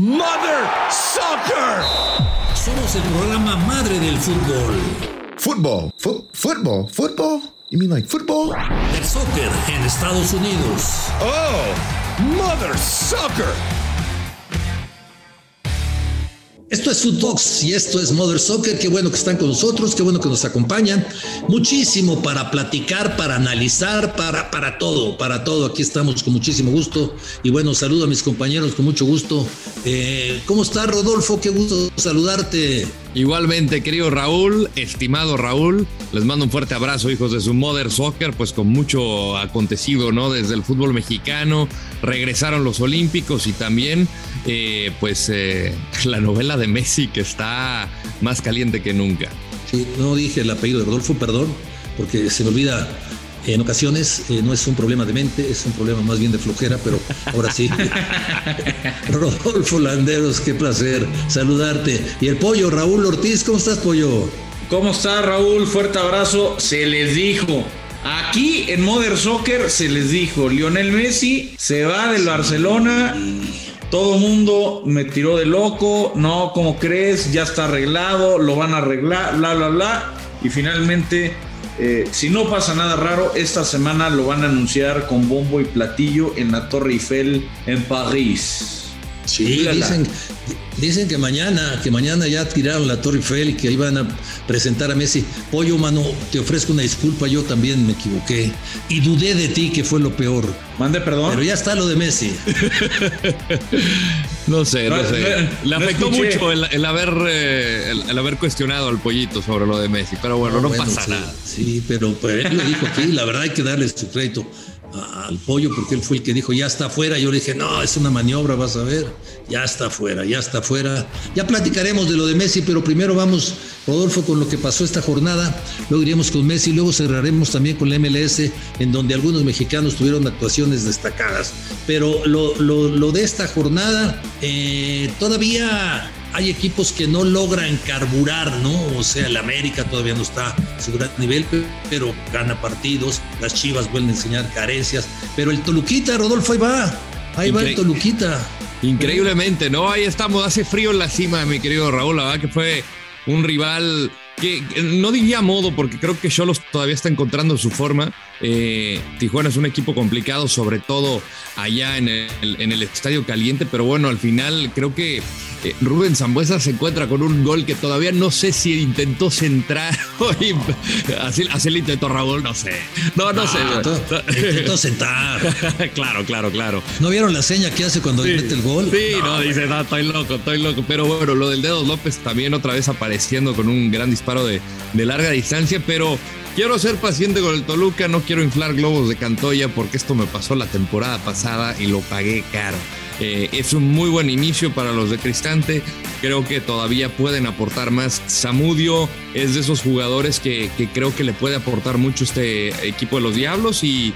Mother Soccer. Somos el programa madre del fútbol. Football. football. Football? You mean like football? El soccer en Estados Unidos. Oh, Mother Soccer. Esto es Footbox y esto es Mother Soccer. Qué bueno que están con nosotros, qué bueno que nos acompañan. Muchísimo para platicar, para analizar, para, para todo, para todo. Aquí estamos con muchísimo gusto. Y bueno, saludo a mis compañeros con mucho gusto. Eh, ¿Cómo está Rodolfo? Qué gusto saludarte. Igualmente, querido Raúl, estimado Raúl, les mando un fuerte abrazo, hijos de su Mother Soccer, pues con mucho acontecido, ¿no? Desde el fútbol mexicano, regresaron los Olímpicos y también, eh, pues, eh, la novela de Messi que está más caliente que nunca. Sí, no dije el apellido de Rodolfo, perdón, porque se me olvida en ocasiones eh, no es un problema de mente, es un problema más bien de flojera, pero ahora sí. Rodolfo Landeros, qué placer saludarte. Y el pollo, Raúl Ortiz, ¿cómo estás, pollo? ¿Cómo está, Raúl? Fuerte abrazo. Se les dijo. Aquí en Modern Soccer se les dijo, Lionel Messi se va del Barcelona. Todo mundo me tiró de loco. No, ¿cómo crees? Ya está arreglado, lo van a arreglar, bla, bla, bla. Y finalmente eh, si no pasa nada raro, esta semana lo van a anunciar con bombo y platillo en la Torre Eiffel en París. Sí, dicen, dicen, que mañana, que mañana ya tiraron la Torre Eiffel y que iban a presentar a Messi. Pollo, mano, te ofrezco una disculpa, yo también me equivoqué y dudé de ti, que fue lo peor. Mande perdón. Pero ya está lo de Messi. no sé, no, sé. Le afectó mucho el, haber, eh, el, haber cuestionado al pollito sobre lo de Messi, pero bueno, no, pasa nada. Sí, pero, pero él lo dijo aquí, la verdad hay que darle su crédito al pollo porque él fue el que dijo ya está afuera. Yo le dije, no, es una maniobra, vas a ver. Ya está afuera, ya está afuera. Ya platicaremos de lo de Messi, pero primero vamos, Rodolfo, con lo que pasó esta jornada. Luego iremos con Messi, luego cerraremos también con la MLS, en donde algunos mexicanos tuvieron actuaciones destacadas. Pero lo, lo, de esta jornada, eh, todavía hay equipos que no logran carburar, ¿no? O sea, el América todavía no está a su gran nivel, pero gana partidos, las Chivas vuelven a enseñar carencias, pero el Toluquita, Rodolfo, ahí va, ahí va el Toluquita. Increíblemente, ¿no? Ahí estamos, hace frío en la cima, mi querido Raúl, la verdad que fue un rival que no diría modo, porque creo que Cholos todavía está encontrando su forma. Eh, Tijuana es un equipo complicado, sobre todo allá en el, en el Estadio Caliente, pero bueno, al final creo que eh, Rubén Zambuesa se encuentra con un gol que todavía no sé si intentó centrar o así, así le intentó Raúl, no sé. No, no, sé. Intentó sentar. claro, claro, claro. ¿No vieron la seña que hace cuando mete el gol? Sí, no, dice, no, estoy loco, estoy loco. Pero bueno, lo del Dedos López también otra vez apareciendo con un gran disparo de, de larga distancia, pero Quiero ser paciente con el Toluca, no quiero inflar globos de Cantoya porque esto me pasó la temporada pasada y lo pagué caro. Eh, es un muy buen inicio para los de Cristante. Creo que todavía pueden aportar más. Samudio es de esos jugadores que, creo que le puede aportar mucho este equipo de los Diablos y,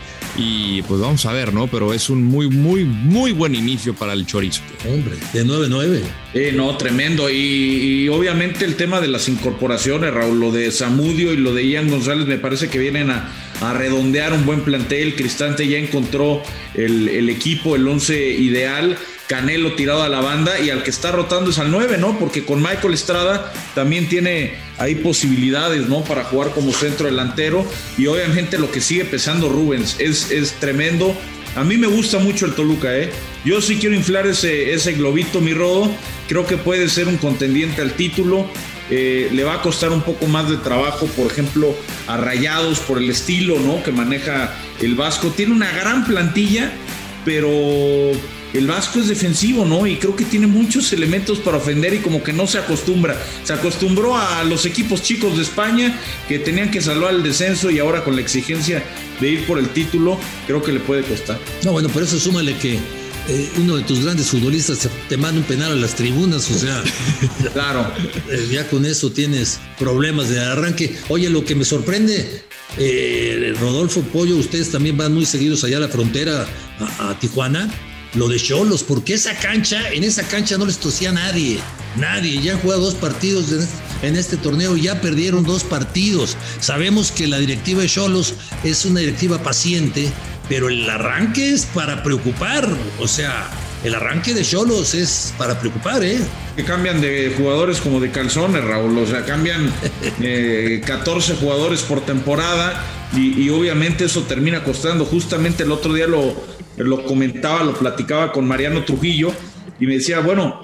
pues vamos a ver, ¿no? Pero es un muy, muy, muy buen inicio para el Chorizo. Hombre, de 9-9. Eh, no, tremendo. Y, obviamente el tema de las incorporaciones, Raúl, lo de Samudio y lo de Ian González me parece que vienen a, redondear un buen plantel. Cristante ya encontró el, el equipo, el 11 ideal. Canelo tirado a la banda y al que está rotando es al 9, ¿no? Porque con Michael Estrada también tiene ahí posibilidades, ¿no? Para jugar como centro delantero y obviamente lo que sigue pesando Rubens es, es tremendo. A mí me gusta mucho el Toluca, ¿eh? Yo sí quiero inflar ese, ese globito, mi rodo. Creo que puede ser un contendiente al título. Eh, le va a costar un poco más de trabajo, por ejemplo, a Rayados por el estilo, ¿no? Que maneja el Vasco. Tiene una gran plantilla, pero el Vasco es defensivo, ¿no? Y creo que tiene muchos elementos para ofender y como que no se acostumbra. Se acostumbró a los equipos chicos de España que tenían que salvar el descenso y ahora con la exigencia de ir por el título, creo que le puede costar. No, bueno, por eso súmale que eh, uno de tus grandes futbolistas te manda un penal a las tribunas, o sea, claro, eh, ya con eso tienes problemas de arranque. Oye, lo que me sorprende, eh, Rodolfo Pollo, ustedes también van muy seguidos allá a la frontera, a Tijuana lo de Cholos, porque esa cancha, en esa cancha no les tosía nadie, nadie. Ya han jugado dos partidos en este torneo, ya perdieron dos partidos. Sabemos que la directiva de Cholos es una directiva paciente, pero el arranque es para preocupar. O sea, el arranque de Cholos es para preocupar, ¿eh? Que cambian de jugadores como de calzones, Raúl. O sea, cambian 14 eh, jugadores por temporada y, obviamente eso termina costando. Justamente el otro día lo, lo comentaba, lo platicaba con Mariano Trujillo y me decía, bueno,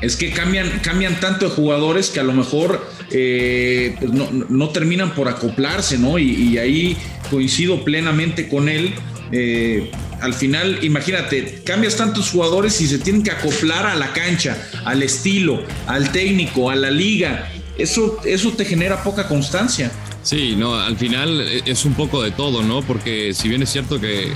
es que cambian, cambian tanto de jugadores que a lo mejor eh, pues no, terminan por acoplarse, ¿no? Y, ahí coincido plenamente con él. Eh, al final, imagínate, cambias tantos jugadores y se tienen que acoplar a la cancha, al estilo, al técnico, a la liga. Eso, eso te genera poca constancia. Sí, no, al final es un poco de todo, ¿no? Porque si bien es cierto que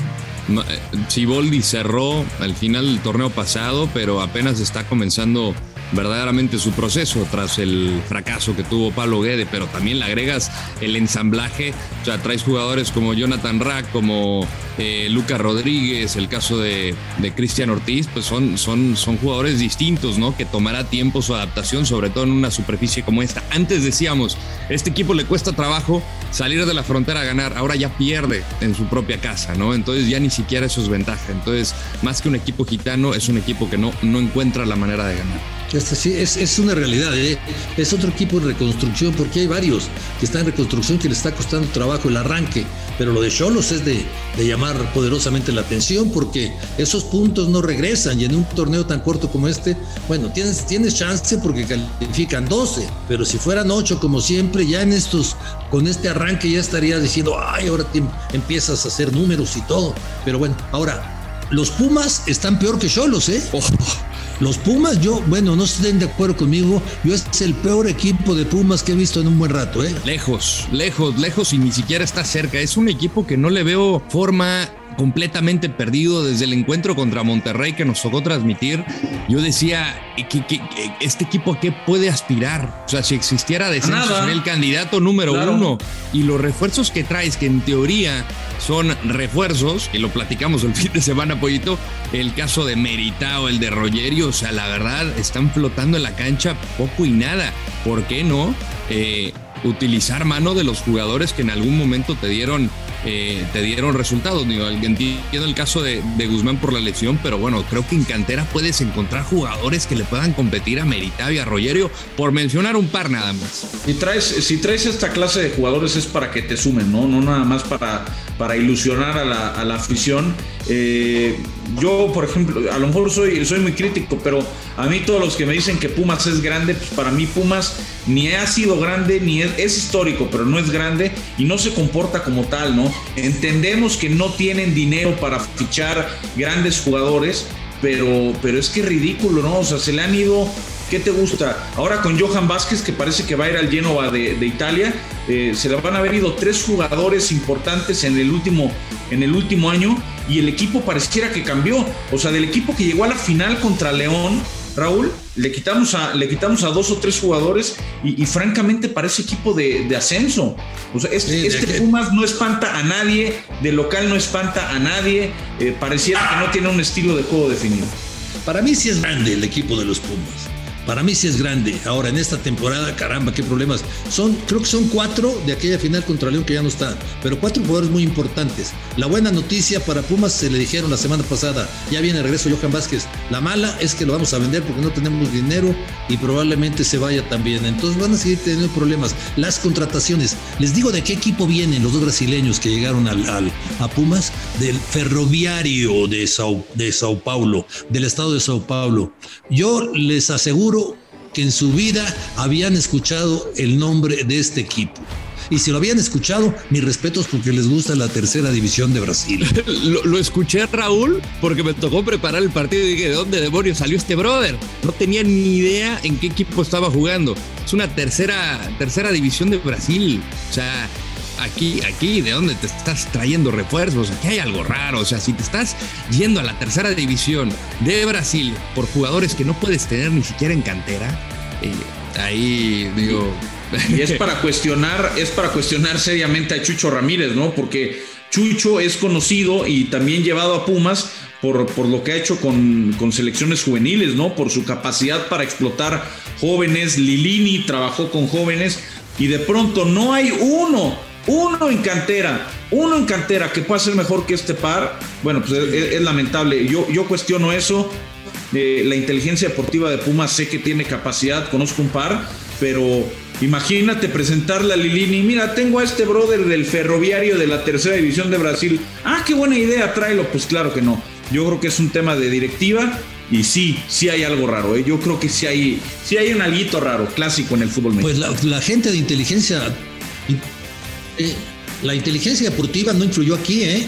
Siboldi eh, cerró al final del torneo pasado, pero apenas está comenzando verdaderamente su proceso tras el fracaso que tuvo Pablo Guede, pero también le agregas el ensamblaje, o sea, traes jugadores como Jonathan Rack, como eh, Lucas Rodríguez, el caso de, Cristian Ortiz, pues son, son, son jugadores distintos, ¿no? Que tomará tiempo su adaptación, sobre todo en una superficie como esta. Antes decíamos, este equipo le cuesta trabajo salir de la frontera a ganar, ahora ya pierde en su propia casa, ¿no? Entonces ya ni siquiera eso es ventaja. Entonces, más que un equipo gitano, es un equipo que no, no encuentra la manera de ganar. Este, sí, es, es, una realidad, ¿eh? es otro equipo en reconstrucción, porque hay varios que están en reconstrucción que les está costando trabajo el arranque, pero lo de Cholos es de, llamar poderosamente la atención, porque esos puntos no regresan y en un torneo tan corto como este, bueno, tienes, tienes chance porque califican 12, pero si fueran 8 como siempre, ya en estos, con este arranque ya estarías diciendo, ay, ahora empiezas a hacer números y todo, pero bueno, ahora, los Pumas están peor que Cholos, ¿eh? Los Pumas, yo, bueno, no estén de acuerdo conmigo, yo es el peor equipo de Pumas que he visto en un buen rato, ¿eh? Lejos, lejos, lejos y ni siquiera está cerca. Es un equipo que no le veo forma completamente perdido desde el encuentro contra Monterrey que nos tocó transmitir. Yo decía, que, ¿este equipo a qué puede aspirar? O sea, si existiera descenso, sería el candidato número uno. Y los refuerzos que traes, que en teoría son refuerzos, y lo platicamos el fin de semana, Pollito, el caso de Meritao, el de Rogerio, o sea, la verdad, están flotando en la cancha poco y nada. ¿Por qué no? Eh, utilizar mano de los jugadores que en algún momento te dieron eh, te dieron resultados. Digo, entiendo el caso de, Guzmán por la lesión, pero bueno, creo que en cantera puedes encontrar jugadores que le puedan competir a Meritavia, y a Rogerio, por mencionar un par nada más. Si traes, esta clase de jugadores es para que te sumen, ¿no? No nada más para, ilusionar a la, afición. Eh, yo, por ejemplo, a lo mejor soy, muy crítico, pero a mí todos los que me dicen que Pumas es grande, pues para mí Pumas ni ha sido grande, ni es, histórico, pero no es grande y no se comporta como tal, ¿no? Entendemos que no tienen dinero para fichar grandes jugadores, pero, pero es que es ridículo, ¿no? O sea, se le han ido ¿Qué te gusta? Ahora con Johan Vázquez, que parece que va a ir al Genova de, Italia, eh, se le van a haber ido tres jugadores importantes en el, último, en el último año y el equipo pareciera que cambió. O sea, del equipo que llegó a la final contra León, Raúl, le quitamos a, le quitamos a dos o tres jugadores y, francamente parece equipo de, ascenso. O sea, este, este Pumas no espanta a nadie, de local no espanta a nadie, eh, pareciera que no tiene un estilo de juego definido. Para mí sí es grande el equipo de los Pumas. Para mí sí es grande. Ahora, en esta temporada, caramba, qué problemas. Son, creo que son cuatro de aquella final contra León que ya no está, pero cuatro jugadores muy importantes. La buena noticia para Pumas se le dijeron la semana pasada, ya viene el regreso Johan Vázquez. La mala es que lo vamos a vender porque no tenemos dinero y probablemente se vaya también. Entonces van a seguir teniendo problemas. Las contrataciones, les digo de qué equipo vienen los dos brasileños que llegaron al, a Pumas, del ferroviario de Sao, de Sao Paulo, del estado de Sao Paulo. Yo les aseguro que en su vida habían escuchado el nombre de este equipo. Y si lo habían escuchado, mis respetos porque les gusta la tercera división de Brasil. lo, escuché, Raúl, porque me tocó preparar el partido y dije, ¿de dónde demonios salió este brother? No tenía ni idea en qué equipo estaba jugando. Es una tercera, tercera división de Brasil. O sea, aquí, aquí, ¿de dónde te estás trayendo refuerzos? Aquí hay algo raro. O sea, si te estás yendo a la tercera división de Brasil por jugadores que no puedes tener ni siquiera en cantera, eh, ahí digo. Y es para cuestionar, es para cuestionar seriamente a Chucho Ramírez, ¿no? Porque Chucho es conocido y también llevado a Pumas por, por, lo que ha hecho con, con, selecciones juveniles, ¿no? Por su capacidad para explotar jóvenes. Lilini trabajó con jóvenes y de pronto no hay uno uno en cantera, uno en cantera que pueda ser mejor que este par, bueno, pues es, lamentable. Yo, yo cuestiono eso eh, la inteligencia deportiva de Pumas sé que tiene capacidad, conozco un par, pero imagínate presentarle a Lilini, mira, tengo a este brother del ferroviario de la tercera división de Brasil. Ah, qué buena idea, tráelo. Pues claro que no. Yo creo que es un tema de directiva y sí, sí hay algo raro. ¿eh? Yo creo que sí hay, sí hay un alguito raro, clásico en el fútbol mexicano. Pues la, gente de inteligencia, eh, la inteligencia deportiva no influyó aquí, ¿eh?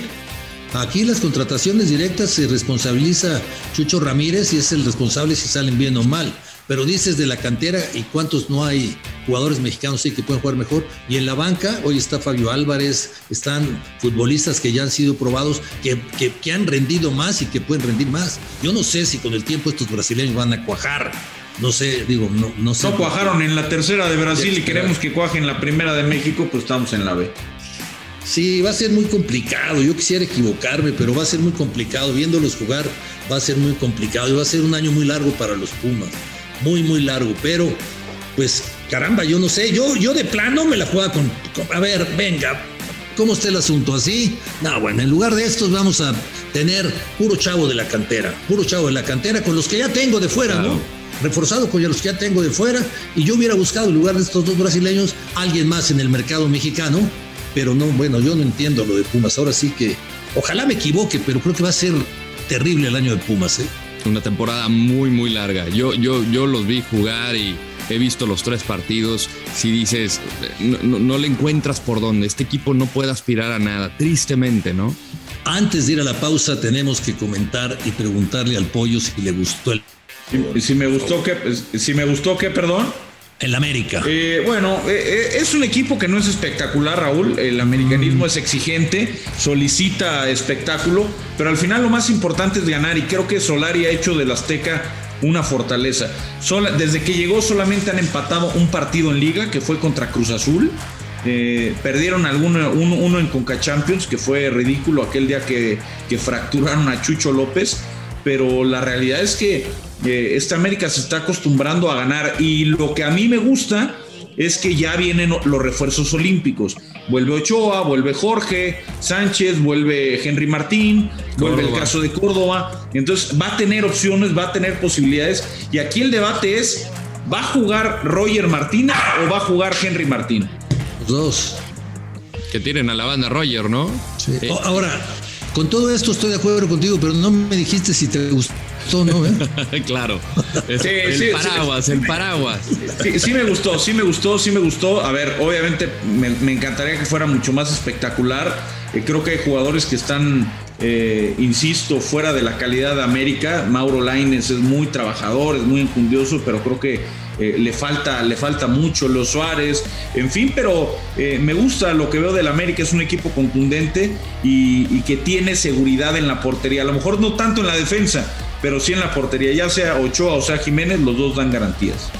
Aquí las contrataciones directas se responsabiliza Chucho Ramírez y es el responsable si salen bien o mal. Pero dices de la cantera y cuántos no hay jugadores mexicanos sí que pueden jugar mejor. Y en la banca, hoy está Fabio Álvarez, están futbolistas que ya han sido probados, que, que, han rendido más y que pueden rendir más. Yo no sé si con el tiempo estos brasileños van a cuajar. No sé, digo, no, no sé. No cuajaron en la tercera de Brasil y queremos que cuajen la primera de México, pues estamos en la B. Sí, va a ser muy complicado. Yo quisiera equivocarme, pero va a ser muy complicado. Viéndolos jugar, va a ser muy complicado y va a ser un año muy largo para los Pumas. Muy, muy largo. Pero, pues, caramba, yo no sé. Yo, yo de plano me la juego con, A ver, venga. ¿Cómo está el asunto? ¿Así? No, bueno, en lugar de estos vamos a tener puro chavo de la cantera. Puro chavo de la cantera con los que ya tengo de fuera, ¿no? Reforzado con los que ya tengo de fuera, y yo hubiera buscado en lugar de estos dos brasileños alguien más en el mercado mexicano pero no, bueno, yo no entiendo lo de Pumas. Ahora sí que, ojalá me equivoque, pero creo que va a ser terrible el año de Pumas. ¿eh? Una temporada muy, muy larga. Yo, yo, yo los vi jugar y he visto los tres partidos. Si dices, no, no, le encuentras por dónde, este equipo no puede aspirar a nada, tristemente, ¿no? Antes de ir a la pausa, tenemos que comentar y preguntarle al pollo si le gustó el. Si me gustó que, si me gustó que, perdón el América? Eh, bueno, eh, eh, es un equipo que no es espectacular, Raúl. El americanismo es exigente, solicita espectáculo, pero al final lo más importante es ganar y creo que Solari ha hecho del Azteca una fortaleza. desde que llegó solamente han empatado un partido en liga, que fue contra Cruz Azul. perdieron alguno, uno, en Conca Champions, que fue ridículo aquel día que, que fracturaron a Chucho López. Pero la realidad es que esta América se está acostumbrando a ganar y lo que a mí me gusta es que ya vienen los refuerzos olímpicos. Vuelve Ochoa, vuelve Jorge Sánchez, vuelve Henry Martín, vuelve el caso de Córdoba. Entonces va a tener opciones, va a tener posibilidades. Y aquí el debate es, ¿va a jugar Roger Martínez o va a jugar Henry Martín? Los dos. Que tienen a la banda Roger, ¿no? Sí. Ahora, con todo esto estoy de acuerdo contigo, pero no me dijiste si te gustó ¿no? ¿Eh? claro. el paraguas, el paraguas. Sí, me gustó, sí me gustó, sí me gustó. A ver, obviamente me, encantaría que fuera mucho más espectacular. Eh, creo que hay jugadores que están, eh, insisto, fuera de la calidad de América. Mauro Laines es muy trabajador, es muy encundioso, pero creo que le, falta, le falta mucho. Los Suárez, en fin, pero me gusta lo que veo del América. Es un equipo contundente y, y que tiene seguridad en la portería. A lo mejor no tanto en la defensa pero sí en la portería, ya sea Ochoa o sea Jiménez, los dos dan garantías.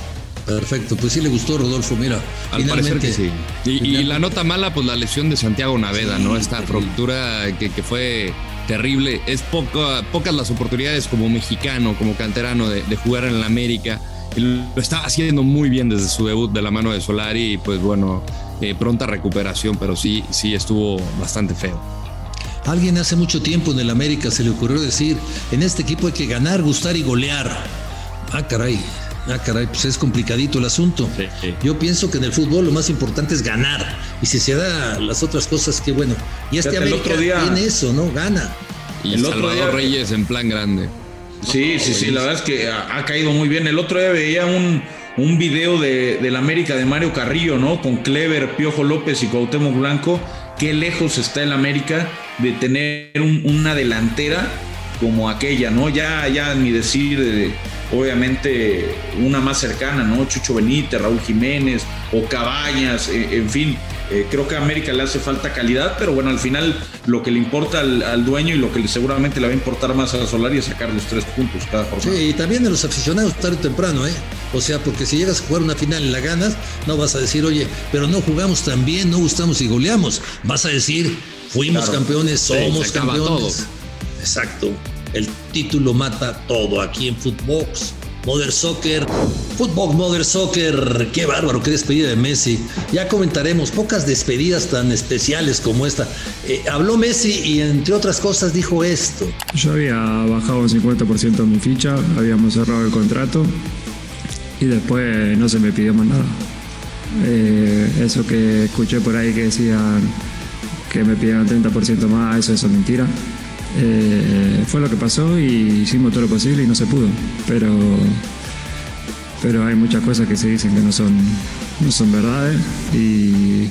Perfecto, pues sí le gustó Rodolfo, mira. Al parecer que sí. Y, la nota mala, pues la lesión de Santiago Naveda, ¿no? Esta ruptura que, fue terrible. Es pocas las oportunidades como mexicano, como canterano de, jugar en el América. Lo está haciendo muy bien desde su debut de la mano de Solari y pues bueno, eh, pronta recuperación, pero sí, sí estuvo bastante feo. Alguien hace mucho tiempo en el América se le ocurrió decir, en este equipo hay que ganar, gustar y golear. Ah, caray, ah, caray, pues es complicadito el asunto. Yo pienso que en el fútbol lo más importante es ganar. Y si se da las otras cosas, qué bueno. Y este América tiene eso, ¿no? Gana. Y el otro día, Reyes en plan grande. Sí, sí, sí, la verdad es que ha, caído muy bien. El otro día veía un, un video de, del América de Mario Carrillo, ¿no? Con Clever, Piojo López y Cuauhtémoc Blanco. Qué lejos está el América de tener una delantera como aquella, ¿no? Ya, ya ni decir, obviamente, una más cercana, ¿no? Chucho Benítez, Raúl Jiménez o Cabañas, eh, en fin. Eh, creo que a América le hace falta calidad, pero bueno, al final lo que le importa al, dueño y lo que seguramente le va a importar más a Solari es sacar los tres puntos cada jornada. Sí, y también de los aficionados tarde o temprano, ¿eh? O sea, porque si llegas a jugar una final y la ganas, no vas a decir, oye, pero no jugamos tan bien, no gustamos y goleamos. Vas a decir, Fuimos campeones, somos campeones. Exacto. El título mata todo aquí en Footbox. Mother Soccer, Football Mother Soccer, qué bárbaro, qué despedida de Messi. Ya comentaremos pocas despedidas tan especiales como esta. Eh, habló Messi y entre otras cosas dijo esto. Yo había bajado un 50% mi ficha, habíamos cerrado el contrato y después no se me pidió más nada. Eh, eso que escuché por ahí que decían que me pidieron 30% más, eso, eso es mentira. Eh, fue lo que pasó y hicimos todo lo posible y no se pudo. Pero, pero hay muchas cosas que se dicen que no son, no son verdades y,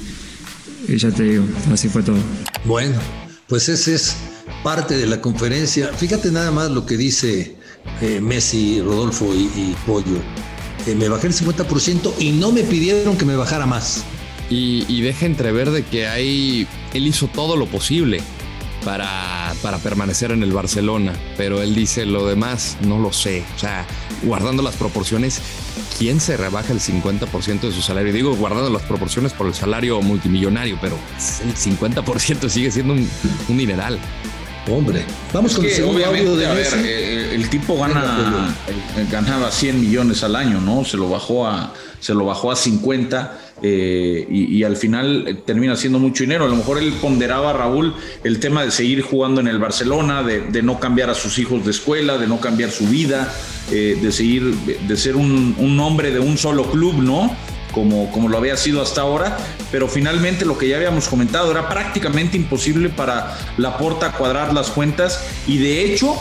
y ya te digo, así fue todo. Bueno, pues ese es parte de la conferencia. Fíjate nada más lo que dice eh, Messi, Rodolfo y, y Pollo. Eh, me bajé el 50% y no me pidieron que me bajara más. Y, y deja entrever de que ahí él hizo todo lo posible para, para permanecer en el Barcelona, pero él dice lo demás, no lo sé. O sea, guardando las proporciones, ¿quién se rebaja el 50% de su salario? Digo, guardando las proporciones por el salario multimillonario, pero el 50% sigue siendo un, un dineral. Hombre, vamos Es con el que, segundo audio de a ver, el tipo gana, eh, ganaba 100 millones al año, ¿no? Se lo bajó a, se lo bajó a 50 eh, y, al final eh, termina siendo mucho dinero. A lo mejor él ponderaba, Raúl, el tema de seguir jugando en el Barcelona, de, de no cambiar a sus hijos de escuela, de no cambiar su vida, eh, de seguir, de ser un, un hombre de un solo club, ¿no? como, como lo había sido hasta ahora, pero finalmente lo que ya habíamos comentado era prácticamente imposible para Laporta cuadrar las cuentas y de hecho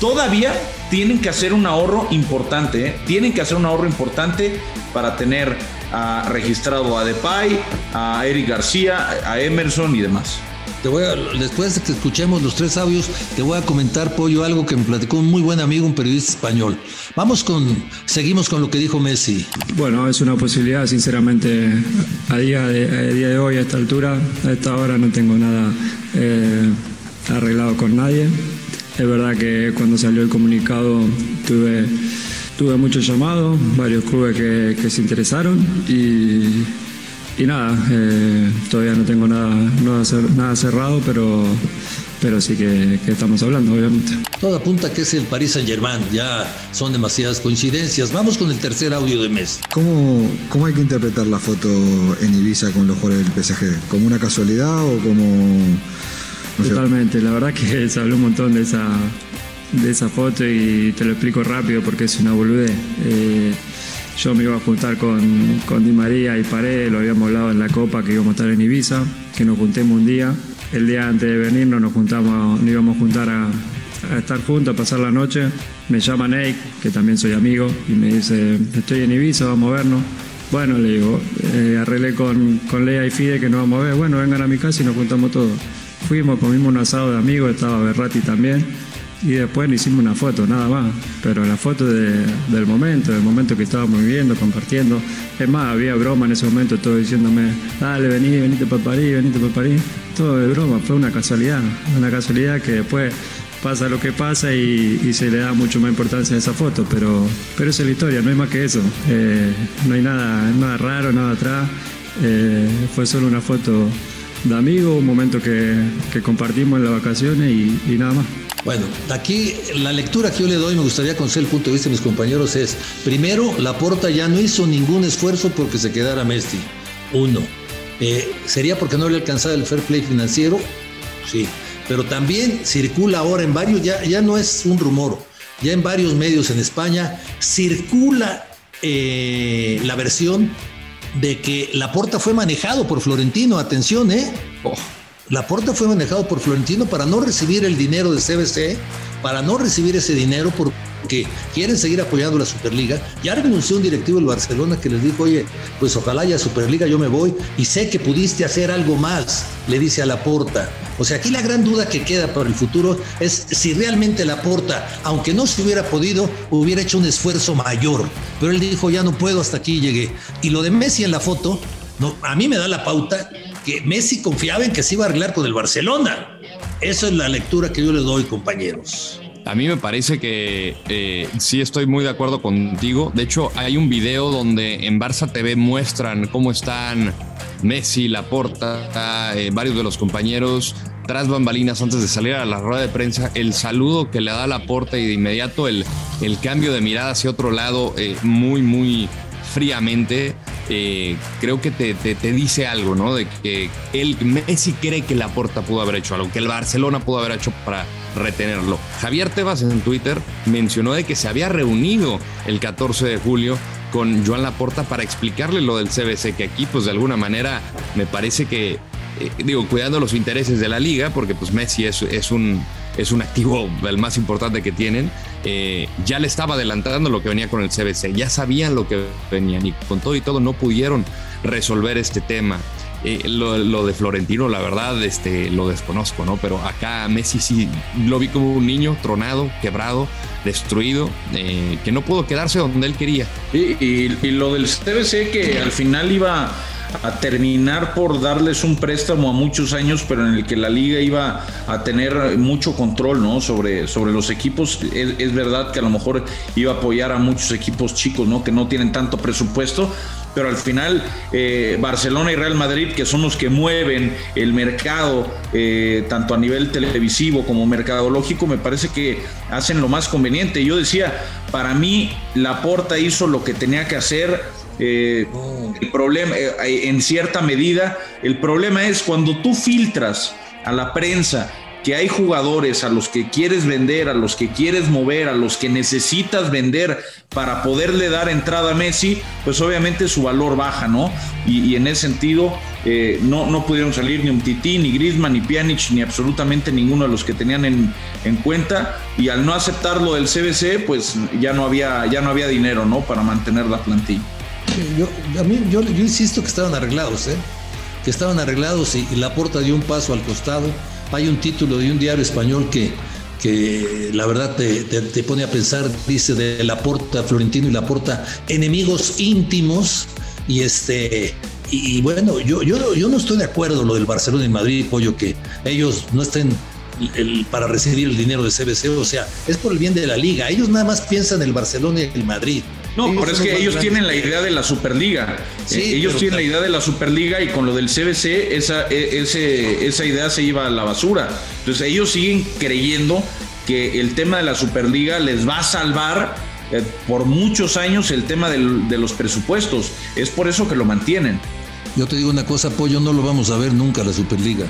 todavía tienen que hacer un ahorro importante, ¿eh? tienen que hacer un ahorro importante para tener ah, registrado a Depay, a Eric García, a Emerson y demás. Te voy a, después de que escuchemos los tres audios, te voy a comentar, Pollo, algo que me platicó un muy buen amigo, un periodista español. Vamos con, seguimos con lo que dijo Messi. Bueno, es una posibilidad, sinceramente, a día de, a día de hoy, a esta altura, a esta hora no tengo nada eh, arreglado con nadie. Es verdad que cuando salió el comunicado tuve, tuve muchos llamados, varios clubes que, que se interesaron y, y nada, eh, todavía no tengo nada, nada, cer- nada cerrado, pero, pero sí que, que estamos hablando, obviamente. Todo apunta que es el Paris Saint Germain, ya son demasiadas coincidencias. Vamos con el tercer audio de Messi. ¿Cómo, ¿Cómo hay que interpretar la foto en Ibiza con los jugadores del PSG? ¿Como una casualidad o como.? no sé, Totalmente, la verdad que se habló un montón de esa, de esa foto y te lo explico rápido porque es una boludez. Eh, yo me iba a juntar con, con Di María y Paré, lo habíamos hablado en la Copa que íbamos a estar en Ibiza, que nos juntemos un día. El día antes de venirnos nos juntamos, nos íbamos a juntar a, a estar juntos, a pasar la noche. Me llama Nate, que también soy amigo, y me dice, estoy en Ibiza, vamos a vernos. Bueno, le digo, eh, arreglé con, con Lea y Fide que nos vamos a ver. Bueno, vengan a mi casa y nos juntamos todos. Fuimos, comimos un asado de amigos, estaba Berrati también. Y después hicimos una foto, nada más. Pero la foto de- del momento, del momento que estábamos viviendo, compartiendo. Es más, había broma en ese momento, todo diciéndome, dale, vení, venite para París, venite para París. Todo de broma, fue una casualidad. Una casualidad que después pasa lo que pasa y, se le da mucho más importancia a esa foto. Pero, pero esa es la historia, no hay más que eso. Eh, no hay nada, nada raro, nada atrás. Eh, fue solo una foto de amigo, un momento que, compartimos en las vacaciones y nada más. Bueno, aquí la lectura que yo le doy, me gustaría conocer el punto de vista de mis compañeros, es, primero, Laporta ya no hizo ningún esfuerzo porque se quedara Messi. Uno. Eh, ¿Sería porque no le alcanzaba el fair play financiero? Sí. Pero también circula ahora en varios, ya, ya no es un rumor, ya en varios medios en España circula eh, la versión de que Laporta fue manejado por Florentino. Atención, ¿eh? Oh, Laporta fue manejado por Florentino para no recibir el dinero de CBC, para no recibir ese dinero porque quieren seguir apoyando la Superliga. Ya renunció un directivo del Barcelona que les dijo, oye, pues ojalá haya Superliga, yo me voy y sé que pudiste hacer algo más, le dice a Laporta. O sea, aquí la gran duda que queda para el futuro es si realmente Laporta, aunque no se hubiera podido, hubiera hecho un esfuerzo mayor. Pero él dijo, ya no puedo, hasta aquí llegué. Y lo de Messi en la foto, no, a mí me da la pauta que Messi confiaba en que se iba a arreglar con el Barcelona. Esa es la lectura que yo le doy, compañeros. A mí me parece que eh, sí estoy muy de acuerdo contigo. De hecho, hay un video donde en Barça TV muestran cómo están Messi, Laporta, eh, varios de los compañeros tras bambalinas antes de salir a la rueda de prensa, el saludo que le da a la porta y de inmediato el, el cambio de mirada hacia otro lado, eh, muy, muy fríamente, eh, creo que te, te, dice algo, ¿no? De que el Messi cree que la porta pudo haber hecho algo, que el Barcelona pudo haber hecho para retenerlo. Javier Tebas en Twitter mencionó de que se había reunido el 14 de julio con Joan Laporta para explicarle lo del CBC, que aquí pues de alguna manera me parece que, eh, digo, cuidando los intereses de la liga, porque pues Messi es, es, un, es un activo el más importante que tienen, eh, ya le estaba adelantando lo que venía con el CBC, ya sabían lo que venían y con todo y todo no pudieron resolver este tema. Eh, lo, de Florentino, la verdad, este, lo desconozco, ¿no? Pero acá Messi sí lo vi como un niño tronado, quebrado, destruido, eh, que no pudo quedarse donde él quería. Y, y, lo del CBC que al final iba a terminar por darles un préstamo a muchos años, pero en el que la liga iba a tener mucho control ¿no? sobre, sobre los equipos. Es, verdad que a lo mejor iba a apoyar a muchos equipos chicos ¿no? que no tienen tanto presupuesto, pero al final eh, Barcelona y Real Madrid, que son los que mueven el mercado, eh, tanto a nivel televisivo como mercadológico, me parece que hacen lo más conveniente. Yo decía, para mí Laporta hizo lo que tenía que hacer. Eh, el problema, en cierta medida, el problema es cuando tú filtras a la prensa que hay jugadores a los que quieres vender, a los que quieres mover, a los que necesitas vender para poderle dar entrada a Messi, pues obviamente su valor baja, ¿no? Y, en ese sentido, eh, no, no pudieron salir ni un Tití, ni Griezmann, ni Pjanic, ni absolutamente ninguno de los que tenían en, en cuenta. Y al no aceptar lo del CBC, pues ya no había, ya no había dinero, ¿no? Para mantener la plantilla. Yo, a mí, yo, yo insisto que estaban arreglados, ¿eh? Que estaban arreglados y, la puerta dio un paso al costado hay un título de un diario español que, que la verdad te, pone a pensar, dice de Laporta, Florentino y Laporta, enemigos íntimos, y este, y, bueno, yo, yo, yo no estoy de acuerdo lo del Barcelona y Madrid, pollo, que ellos no estén para recibir el dinero de CBC, o sea, es por el bien de la liga, ellos nada más piensan el Barcelona y el Madrid. No, pero es que ellos tienen la idea de la Superliga. Eh, ellos tienen la idea de la Superliga y con lo del CBC esa, e, esa idea se iba a la basura. Entonces ellos siguen creyendo que el tema de la Superliga les va a salvar eh, por muchos años el tema de los presupuestos. Es por eso que lo mantienen. Yo te digo una cosa, Pollo, no lo vamos a ver nunca la Superliga.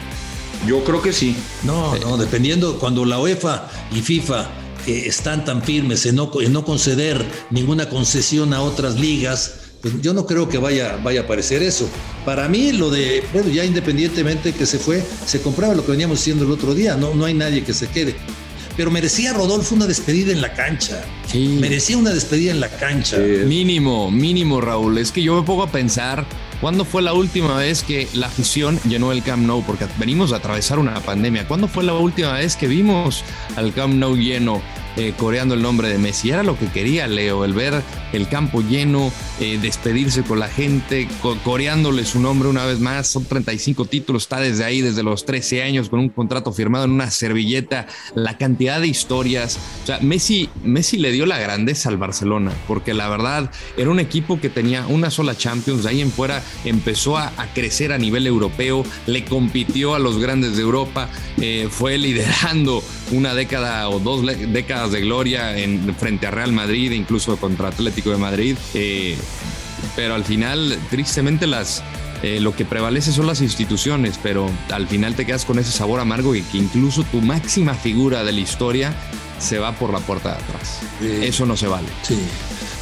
Yo creo que sí. No, no, dependiendo cuando la UEFA y FIFA están tan firmes en no, no conceder ninguna concesión a otras ligas, pues yo no creo que vaya, vaya a aparecer eso. Para mí, lo de, bueno, ya independientemente que se fue, se compraba lo que veníamos diciendo el otro día, no, no hay nadie que se quede. Pero merecía Rodolfo una despedida en la cancha. Sí. Merecía una despedida en la cancha. Mínimo, mínimo, Raúl. Es que yo me pongo a pensar ¿Cuándo fue la última vez que la afición llenó el Camp Nou? Porque venimos a atravesar una pandemia. ¿Cuándo fue la última vez que vimos al Camp Nou lleno? Eh, coreando el nombre de Messi. Era lo que quería Leo, el ver el campo lleno, eh, despedirse con la gente, coreándole su nombre una vez más. Son 35 títulos, está desde ahí, desde los 13 años, con un contrato firmado en una servilleta. La cantidad de historias. O sea, Messi, Messi le dio la grandeza al Barcelona, porque la verdad era un equipo que tenía una sola Champions. De ahí en fuera empezó a, crecer a nivel europeo, le compitió a los grandes de Europa, eh, fue liderando una década o dos décadas de gloria en, frente a Real Madrid, incluso contra Atlético de Madrid. Eh, pero al final, tristemente, las, eh, lo que prevalece son las instituciones, pero al final te quedas con ese sabor amargo y que incluso tu máxima figura de la historia se va por la puerta de atrás. Eso no se vale. Sí.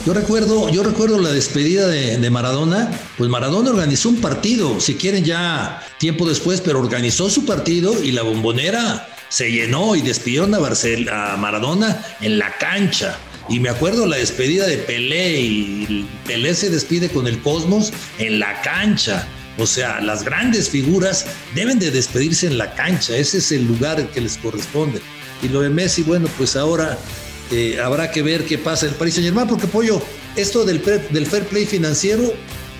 Yo recuerdo, yo recuerdo la despedida de, de, Maradona, pues Maradona organizó un partido, si quieren ya tiempo después, pero organizó su partido y la bombonera se llenó y despidieron a, a Maradona en la cancha. Y me acuerdo la despedida de Pelé y Pelé se despide con el Cosmos en la cancha. O sea, las grandes figuras deben de despedirse en la cancha, ese es el lugar que les corresponde. Y lo de Messi, bueno, pues ahora eh, habrá que ver qué pasa en el Paris Saint Germain, porque Pollo, esto del, del fair play financiero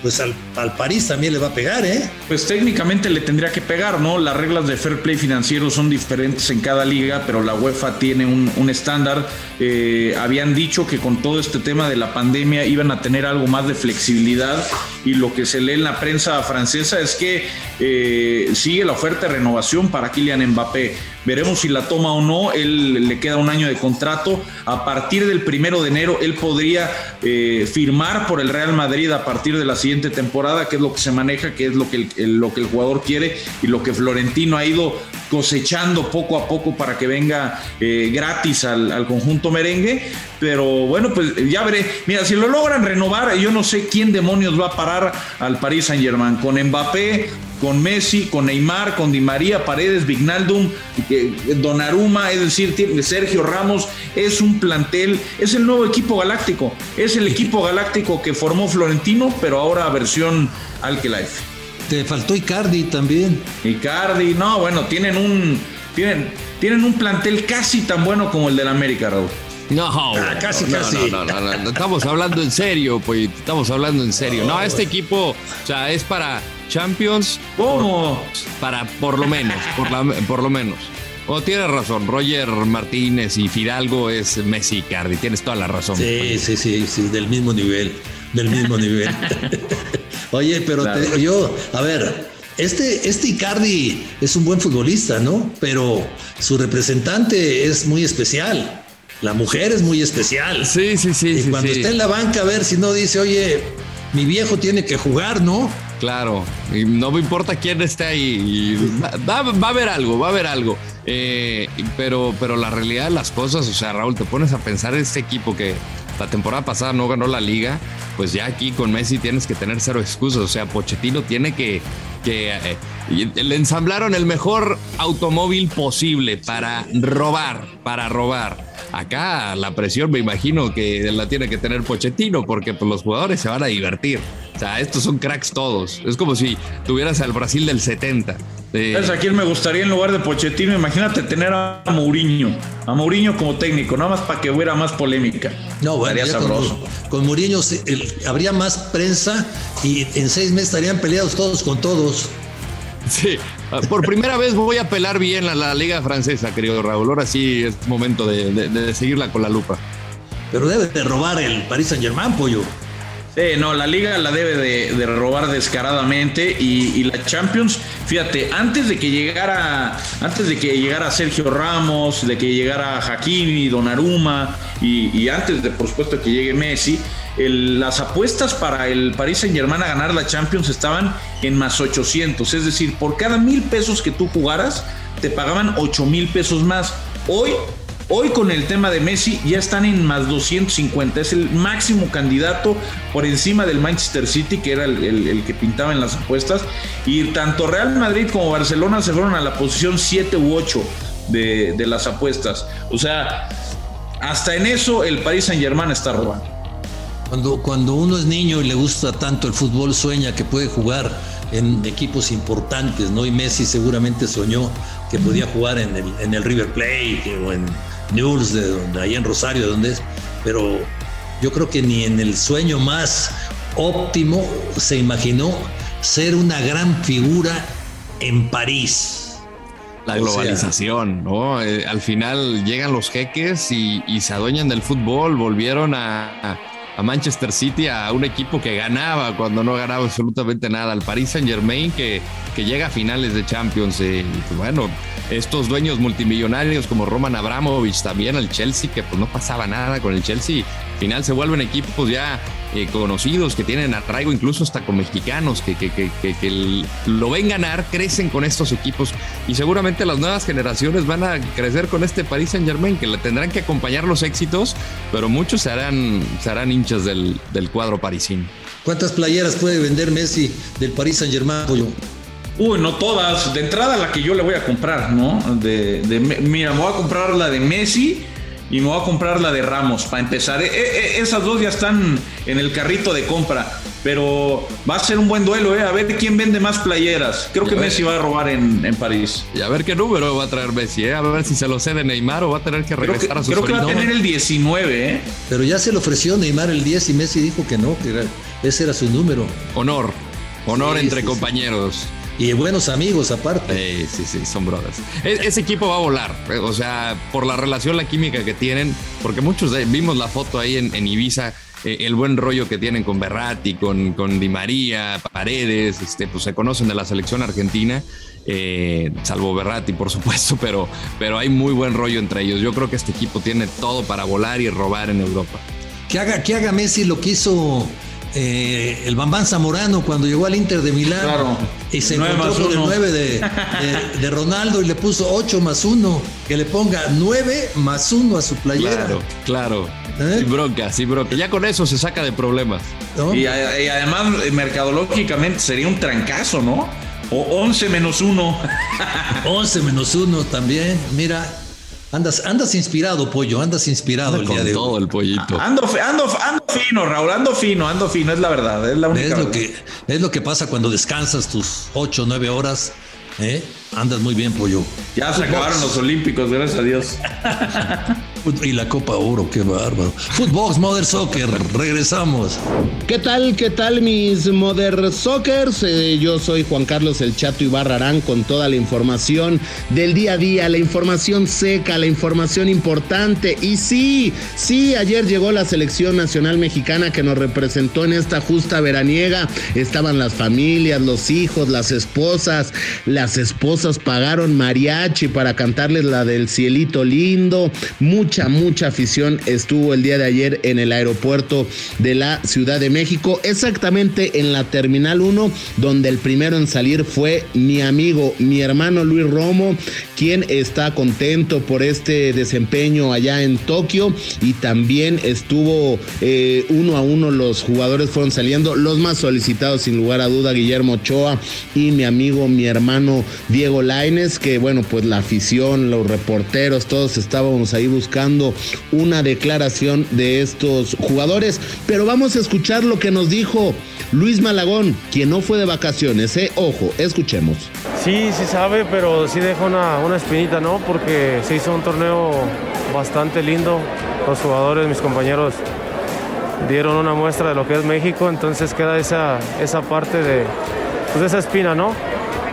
pues al, al, París también le va a pegar, ¿eh? Pues técnicamente le tendría que pegar, ¿no? Las reglas de fair play financiero son diferentes en cada liga, pero la UEFA tiene un, un estándar. Eh, habían dicho que con todo este tema de la pandemia iban a tener algo más de flexibilidad y lo que se lee en la prensa francesa es que eh, sigue la oferta de renovación para Kylian Mbappé. Veremos si la toma o no. Él le queda un año de contrato. A partir del primero de enero, él podría eh, firmar por el Real Madrid a partir de la siguiente temporada, que es lo que se maneja, que es lo que lo que el jugador quiere y lo que Florentino ha ido cosechando poco a poco para que venga eh, gratis al, al, conjunto merengue. Pero bueno, pues ya veré. Mira, si lo logran renovar, yo no sé quién demonios va a parar al Paris Saint Germain. Con Mbappé, con Messi, con Neymar, con Di María, Paredes, Vignaldum, Donnarumma, es decir, Sergio Ramos, es un plantel, es el nuevo equipo galáctico, es el equipo galáctico que formó Florentino, pero ahora versión Alkelife. Te faltó Icardi también. Icardi, no, bueno, tienen un, tienen, tienen un plantel casi tan bueno como el del América, Raúl. No, ah, casi, no, casi. No, no, no, no, estamos hablando en serio, pues estamos hablando en serio. No, este equipo, o sea, es para Champions. ¿Cómo? Para por lo menos, por, la, por lo menos. O oh, tienes razón, Roger Martínez y Fidalgo es Messi Cardi, tienes toda la razón. Sí, sí, sí, sí, del mismo nivel, del mismo nivel. Oye, pero claro. te, yo, a ver, este, este Icardi es un buen futbolista, ¿no? Pero su representante es muy especial. La mujer es muy especial. Sí, sí, sí. Y sí, cuando sí. está en la banca, a ver si no dice, oye, mi viejo tiene que jugar, ¿no? Claro, y no me importa quién esté ahí. Va, va, a haber algo, va a haber algo. Eh, pero, pero la realidad de las cosas, o sea, Raúl, te pones a pensar este equipo que la temporada pasada no ganó la liga, pues ya aquí con Messi tienes que tener cero excusas. O sea, Pochettino tiene que. que eh, le ensamblaron el mejor automóvil posible para robar, para robar. Acá la presión me imagino que la tiene que tener Pochettino porque pues, los jugadores se van a divertir. Sea, estos son cracks todos. Es como si tuvieras al Brasil del 70. Eh, ¿Sabes a quién me gustaría en lugar de Pochettino? Imagínate tener a Mourinho. A Mourinho como técnico, nada más para que hubiera más polémica. No, bueno, Estaría sabroso. Con, con Mourinho el, habría más prensa y en seis meses estarían peleados todos con todos. Sí, por primera vez voy a pelar bien a la liga francesa, querido Raúl. Ahora sí es momento de, de, de seguirla con la lupa. Pero debe de robar el Paris Saint Germain, pollo. Sí, no, la liga la debe de, robar descaradamente y, la Champions, fíjate, antes de que llegara, antes de que llegara Sergio Ramos, de que llegara Hakimi, Donnarumma y, y antes de, por supuesto, que llegue Messi, el, las apuestas para el Paris Saint Germain a ganar la Champions estaban en más 800, es decir, por cada mil pesos que tú jugaras, te pagaban 8 mil pesos más. Hoy Hoy con el tema de Messi ya están en más 250, es el máximo candidato por encima del Manchester City, que era el, que pintaba en las apuestas. Y tanto Real Madrid como Barcelona se fueron a la posición 7 u 8 de, de las apuestas. O sea, hasta en eso el Paris Saint Germain está robando. Cuando, cuando uno es niño y le gusta tanto el fútbol, sueña que puede jugar en equipos importantes, ¿no? Y Messi seguramente soñó que podía jugar en el, en el River Plate o en News, de, donde, ahí en Rosario, donde es, pero yo creo que ni en el sueño más óptimo se imaginó ser una gran figura en París. La globalización, o sea, ¿no? Eh, al final llegan los jeques y, y, se adueñan del fútbol, volvieron a, a, a, Manchester City, a un equipo que ganaba cuando no ganaba absolutamente nada, al Paris Saint Germain que, que llega a finales de Champions. Eh, y bueno, estos dueños multimillonarios como Roman Abramovich, también al Chelsea, que pues no pasaba nada con el Chelsea. Al final se vuelven equipos ya eh, conocidos, que tienen arraigo incluso hasta con mexicanos, que, que, que, que, lo ven ganar, crecen con estos equipos y seguramente las nuevas generaciones van a crecer con este Paris Saint Germain, que le tendrán que acompañar los éxitos, pero muchos se harán, se harán hinchas del, del cuadro parisino. ¿Cuántas playeras puede vender Messi del Paris Saint Germain, Pollo? Uy, no todas. De entrada la que yo le voy a comprar, ¿no? De, de, mira, me voy a comprar la de Messi y me voy a comprar la de Ramos para empezar. E, e, esas dos ya están en el carrito de compra, pero va a ser un buen duelo, ¿eh? A ver quién vende más playeras. Creo que Messi va a robar en, en, París. Y a ver qué número va a traer Messi, ¿eh? A ver si se lo cede Neymar o va a tener que regresar a su Creo que va a tener el 19, ¿eh? Pero ya se le ofreció Neymar el 10 y Messi dijo que no, que ese era su número. Honor. Honor entre compañeros. Y buenos amigos aparte. Sí, sí, sí, son brothers. E, ese equipo va a volar, eh, o sea, por la relación, la química que tienen, porque muchos vimos la foto ahí en, Ibiza, eh, el buen rollo que tienen con Berratti, con, con Di María, Paredes, este, pues se conocen de la selección argentina. Eh, salvo Berratti, por supuesto, pero, pero hay muy buen rollo entre ellos. Yo creo que este equipo tiene todo para volar y robar en Europa. Que haga, que haga Messi lo que hizo eh, el Bambán Zamorano cuando llegó al Inter de Milán y se encontró con el 9 de, Ronaldo y le puso 8 más 1, que le ponga 9 más 1 a su playera. Claro, claro. ¿Eh? Sin bronca, sin bronca. Ya con eso se saca de problemas. Y, además, mercadológicamente sería un trancazo, ¿no? O 11 menos 1. 11 menos 1 también. Mira, Andas, andas inspirado, pollo, andas inspirado el día de todo el pollito. Ando, ando, ando fino, Raúl, ando fino, ando fino, es la verdad, es la única es lo que Es lo que pasa cuando descansas tus ocho o 9 horas, ¿eh? Andas muy bien, pollo. Ya se acabaron los Olímpicos, gracias a Dios. Y la Copa Oro, qué bárbaro. Footbox Mother Soccer, regresamos. ¿Qué tal, qué tal mis Mother Soccers? Eh, yo soy Juan Carlos El Chato Ibarra Arán con toda la información del día a día, la información seca, la información importante. Y sí, sí, ayer llegó la selección nacional mexicana que nos representó en esta justa veraniega. Estaban las familias, los hijos, las esposas. Las esposas pagaron mariachi para cantarles la del cielito lindo. Mucho mucha, mucha afición estuvo el día de ayer en el aeropuerto de la Ciudad de México, exactamente en la Terminal 1, donde el primero en salir fue mi amigo, mi hermano Luis Romo, quien está contento por este desempeño allá en Tokio y también estuvo eh, uno a uno los jugadores fueron saliendo, los más solicitados sin lugar a duda, Guillermo Ochoa y mi amigo, mi hermano Diego Laines, que bueno, pues la afición, los reporteros, todos estábamos ahí buscando una declaración de estos jugadores. Pero vamos a escuchar lo que nos dijo Luis Malagón, quien no fue de vacaciones. ¿eh? Ojo, escuchemos. Sí, sí sabe, pero sí deja una, una espinita, ¿no? Porque se hizo un torneo bastante lindo. Los jugadores, mis compañeros, dieron una muestra de lo que es México, entonces queda esa, esa parte de, pues, de esa espina, ¿no?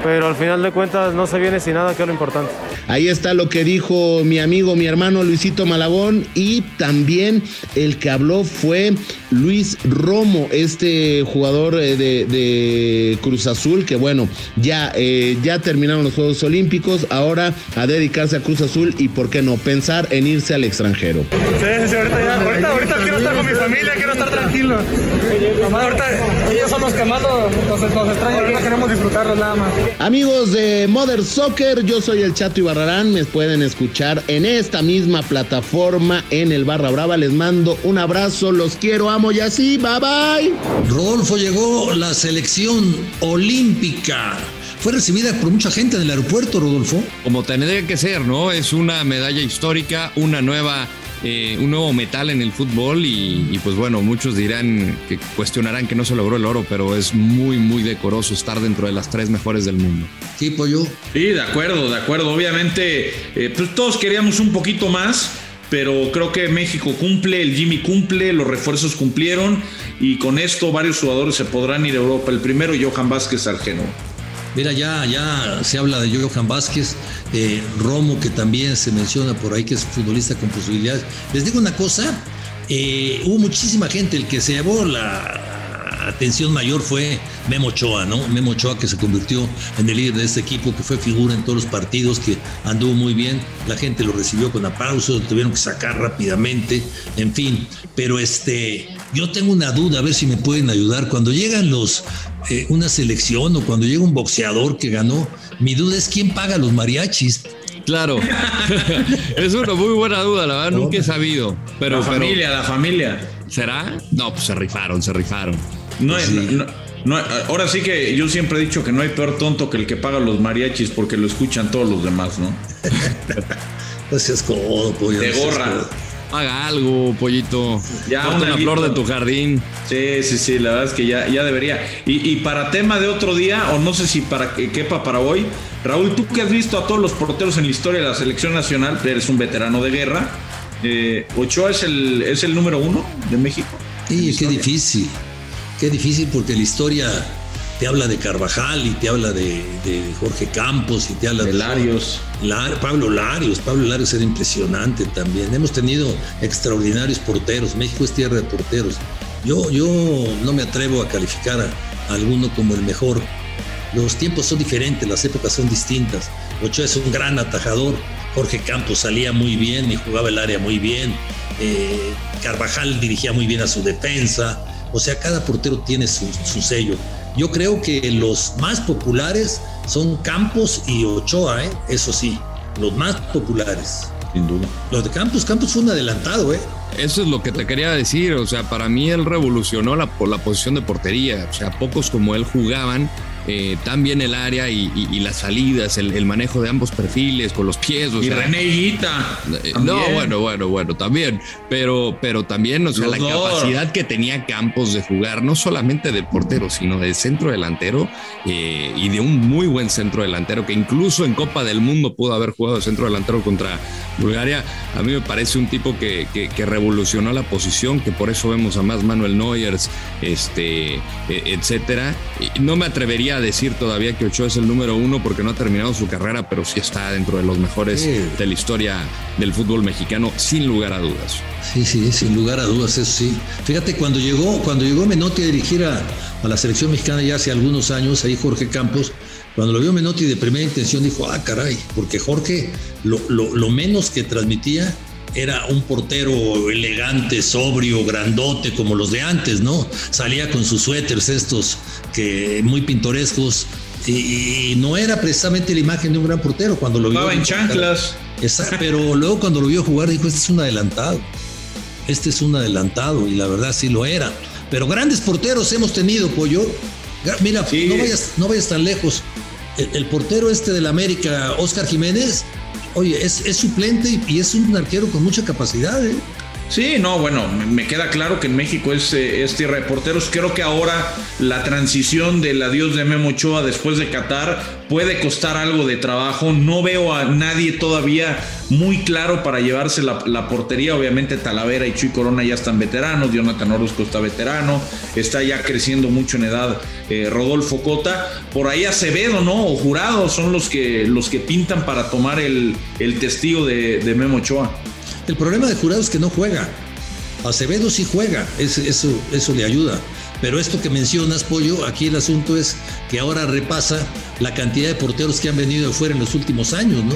Pero al final de cuentas no se viene sin nada, que es lo importante. Ahí está lo que dijo mi amigo, mi hermano Luisito Malagón y también el que habló fue Luis Romo, este jugador eh, de, Cruz Azul, que bueno, ya, eh, ya terminaron los Juegos Olímpicos, ahora a dedicarse a Cruz Azul y por qué no pensar en irse al extranjero. Sí, sí, ahorita, ya, ahorita, ahorita quiero estar con mi familia, quiero estar tranquilo. ahorita son los que más nos, nos extrañan, ahorita queremos disfrutarlos nada más. Amigos de Mother Soccer, yo soy el Chato Ibarra me pueden escuchar en esta misma plataforma en el Barra Brava. Les mando un abrazo, los quiero, amo y así, bye bye. Rodolfo llegó la selección olímpica. Fue recibida por mucha gente en el aeropuerto, Rodolfo. Como tendría que ser, ¿no? Es una medalla histórica, una nueva eh, un nuevo metal en el fútbol y, pues bueno, muchos dirán que cuestionarán que no se logró el oro, pero es muy, muy decoroso estar dentro de las tres mejores del mundo. Sí, pollo. Sí, de acuerdo, de acuerdo. Obviamente, eh, pues todos queríamos un poquito más. Pero creo que México cumple, el Jimmy cumple, los refuerzos cumplieron y con esto varios jugadores se podrán ir a Europa. El primero, Johan Vázquez Argeno. Mira, ya, ya se habla de Johan Vázquez, de Romo, que también se menciona por ahí que es futbolista con posibilidades. Les digo una cosa, eh, hubo muchísima gente, el que se llevó la atención mayor fue Memo Ochoa, ¿no? Memo Ochoa que se convirtió en el líder de este equipo, que fue figura en todos los partidos, que anduvo muy bien, la gente lo recibió con aplausos, lo tuvieron que sacar rápidamente, en fin, pero este, yo tengo una duda, a ver si me pueden ayudar, cuando llegan los eh, una selección o cuando llega un boxeador que ganó, mi duda es quién paga los mariachis. Claro, es una muy buena duda, la verdad, nunca he sabido. Pero, la familia, la familia. ¿Será? No, pues se rifaron, se rifaron. No, es, no, ahora sí que yo siempre he dicho que no hay peor tonto que el que paga los mariachis porque lo escuchan todos los demás, ¿no? no seas codo, pollo. De gorra. Haga algo, pollito. Ya una flor de tu jardín. Sí, sí, sí, la verdad es que ya, ya debería. Y, para tema de otro día, o no sé si para que quepa para hoy, Raúl, tú que has visto a todos los porteros en la historia de la selección nacional, eres un veterano de guerra. Eh, ¿Ochoa es el, es el número uno de México? Sí, qué difícil. Qué difícil porque la historia te habla de Carvajal y te habla de, Jorge Campos y te habla de, Larios. Pablo Larios. Pablo Larios era impresionante también. Hemos tenido extraordinarios porteros. México es tierra de porteros. Yo, yo no me atrevo a calificar a, alguno como el mejor. Los tiempos son diferentes, las épocas son distintas. Ochoa es un gran atajador. Jorge Campos salía muy bien y jugaba el área muy bien. Eh, Carvajal dirigía muy bien a su defensa. O sea, cada portero tiene su sello. Yo creo que los más populares son Campos y Ochoa, ¿eh? eso sí, los más populares. Sin duda. Los de Campos, Campos fue un adelantado, ¿eh? Eso es lo que te quería decir, o sea, para mí él revolucionó la, la posición de portería, o sea, pocos como él jugaban eh, también el área y, las salidas, el, manejo de ambos perfiles con los pies. y René Higuita. Eh, no, bueno, bueno, bueno, también. Pero, pero también, o sea, la capacidad que tenía Campos de jugar, no solamente de portero, sino de centro delantero eh, y de un muy buen centro delantero, que incluso en Copa del Mundo pudo haber jugado de centro delantero contra Bulgaria. A mí me parece un tipo que, que, revolucionó la posición, que por eso vemos a más Manuel Neuers, este, e, etcétera. No me atrevería a decir todavía que Ochoa es el número uno porque no ha terminado su carrera, pero sí está dentro de los mejores de la historia del fútbol mexicano, sin lugar a dudas. Sí, sí, sin lugar a dudas, eso sí. Fíjate, cuando llegó, cuando llegó Menotti a dirigir a, la selección mexicana ya hace algunos años, ahí Jorge Campos, cuando lo vio Menotti de primera intención dijo, ah, caray, porque Jorge lo, lo menos que transmitía era un portero elegante, sobrio, grandote, como los de antes, ¿no? Salía con sus suéteres estos que muy pintorescos y, no era precisamente la imagen de un gran portero cuando lo vio. en chanclas. pero luego cuando lo vio jugar dijo, este es un adelantado. Este es un adelantado y la verdad sí lo era. Pero grandes porteros hemos tenido, Pollo. Mira, no, vayas, no vayas tan lejos. El, el portero este del América, Oscar Jiménez, Oye, es, suplente y es un arquero con mucha capacidad, ¿eh? Sí, no, bueno, me queda claro que en México es, eh, es, tierra de porteros. Creo que ahora la transición del adiós de Memo Ochoa después de Qatar puede costar algo de trabajo. No veo a nadie todavía muy claro para llevarse la, portería. Obviamente Talavera y Chuy Corona ya están veteranos, Jonathan Orozco está veterano, está ya creciendo mucho en edad eh, Rodolfo Cota. Por ahí Acevedo, ¿no? O Jurado son los que, los que pintan para tomar el, testigo de, de Memo Ochoa. El problema de Jurado es que no juega. Acevedo sí juega, eso, eso le ayuda. Pero esto que mencionas, Pollo, aquí el asunto es que ahora repasa la cantidad de porteros que han venido de fuera en los últimos años, ¿no?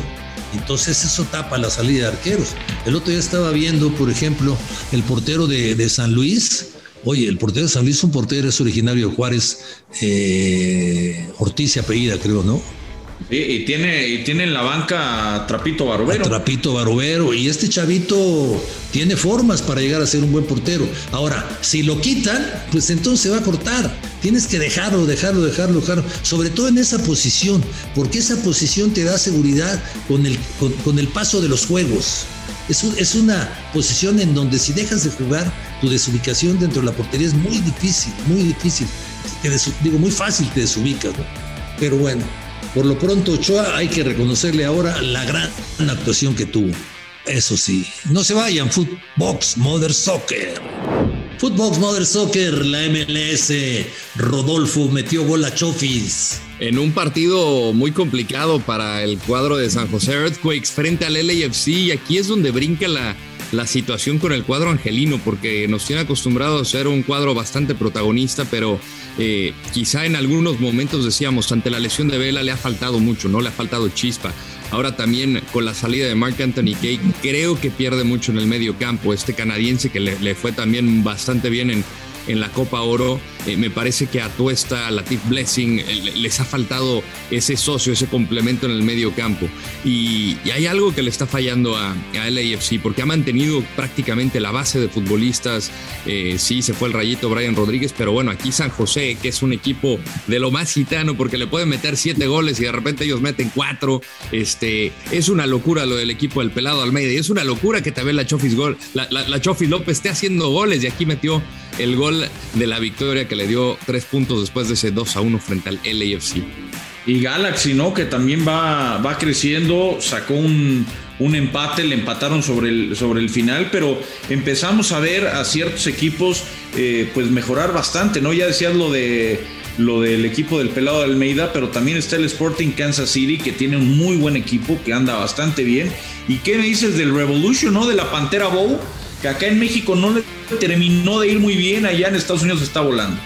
Entonces eso tapa la salida de arqueros. El otro día estaba viendo, por ejemplo, el portero de, San Luis. Oye, el portero de San Luis, un portero es originario de Juárez, eh, Ortiz apellida, creo, ¿no? Y tiene, y tiene en la banca Trapito Barbero. Trapito Barbero. Y este chavito tiene formas para llegar a ser un buen portero. Ahora, si lo quitan, pues entonces se va a cortar. Tienes que dejarlo, dejarlo, dejarlo, dejarlo. Sobre todo en esa posición, porque esa posición te da seguridad con el, con, el paso de los juegos. Es, es, una posición en donde si dejas de jugar, tu desubicación dentro de la portería es muy difícil, muy difícil. digo, muy fácil te desubicas, ¿no? Pero bueno, por lo pronto, Ochoa hay que reconocerle ahora la gran actuación que tuvo. Eso sí, no se vayan, Footbox Mother Soccer. Footbox Mother Soccer, la MLS. Rodolfo metió gol a Chofis. En un partido muy complicado para el cuadro de San José Earthquakes frente al LAFC, y aquí es donde brinca la, la situación con el cuadro angelino, porque nos tiene acostumbrado a ser un cuadro bastante protagonista, pero eh, quizá en algunos momentos decíamos, ante la lesión de Vela le ha faltado mucho, ¿no? Le ha faltado chispa. Ahora también con la salida de Mark Anthony Cake, creo que pierde mucho en el medio campo. Este canadiense que le, fue también bastante bien en, en la Copa Oro. Eh, me parece que a Tuesta, a Latif Blessing, eh, les ha faltado ese socio, ese complemento en el medio campo. Y, hay algo que le está fallando a, a, LAFC, porque ha mantenido prácticamente la base de futbolistas. Eh, sí, se fue el rayito Brian Rodríguez, pero bueno, aquí San José, que es un equipo de lo más gitano, porque le pueden meter siete goles y de repente ellos meten cuatro. Este, es una locura lo del equipo del pelado Almeida. Y es una locura que también la Chofis, la, la, López esté haciendo goles y aquí metió el gol de la victoria que le dio tres puntos después de ese 2 a 1 frente al LAFC. Y Galaxy, ¿no? Que también va, va creciendo, sacó un, un empate, le empataron sobre el, sobre el final, pero empezamos a ver a ciertos equipos eh, pues mejorar bastante, ¿no? Ya decías lo de lo del equipo del pelado de Almeida, pero también está el Sporting Kansas City, que tiene un muy buen equipo, que anda bastante bien. ¿Y qué me dices del Revolution, no? De la Pantera Bow, que acá en México no le terminó de ir muy bien, allá en Estados Unidos está volando.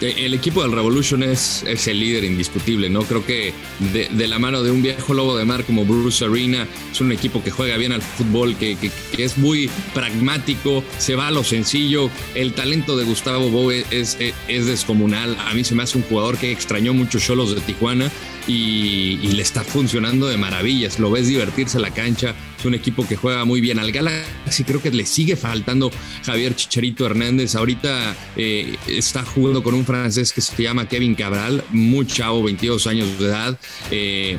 El equipo del Revolution es, el líder indiscutible, ¿no? Creo que de, la mano de un viejo lobo de mar como Bruce Arena, es un equipo que juega bien al fútbol, que, es muy pragmático, se va a lo sencillo. El talento de Gustavo Boe es, es, es, descomunal. A mí se me hace un jugador que extrañó mucho Cholos de Tijuana y, y le está funcionando de maravillas. Lo ves divertirse en la cancha, es un equipo que juega muy bien. Al Galaxy creo que le sigue faltando Javier Chicharito Hernández. Ahorita eh, está jugando con un francés que se llama Kevin Cabral, muy chavo, 22 años de edad. Eh,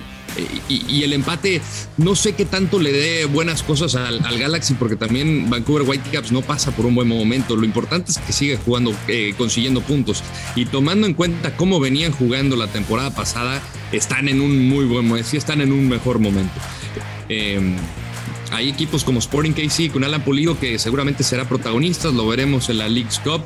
y, el empate, no sé qué tanto le dé buenas cosas al, al, Galaxy, porque también Vancouver Whitecaps no pasa por un buen momento. Lo importante es que sigue jugando, eh, consiguiendo puntos. Y tomando en cuenta cómo venían jugando la temporada pasada, están en un muy buen momento, sí están en un mejor momento. Hay equipos como Sporting KC con Alan Pulido que seguramente será protagonista, lo veremos en la League's Cup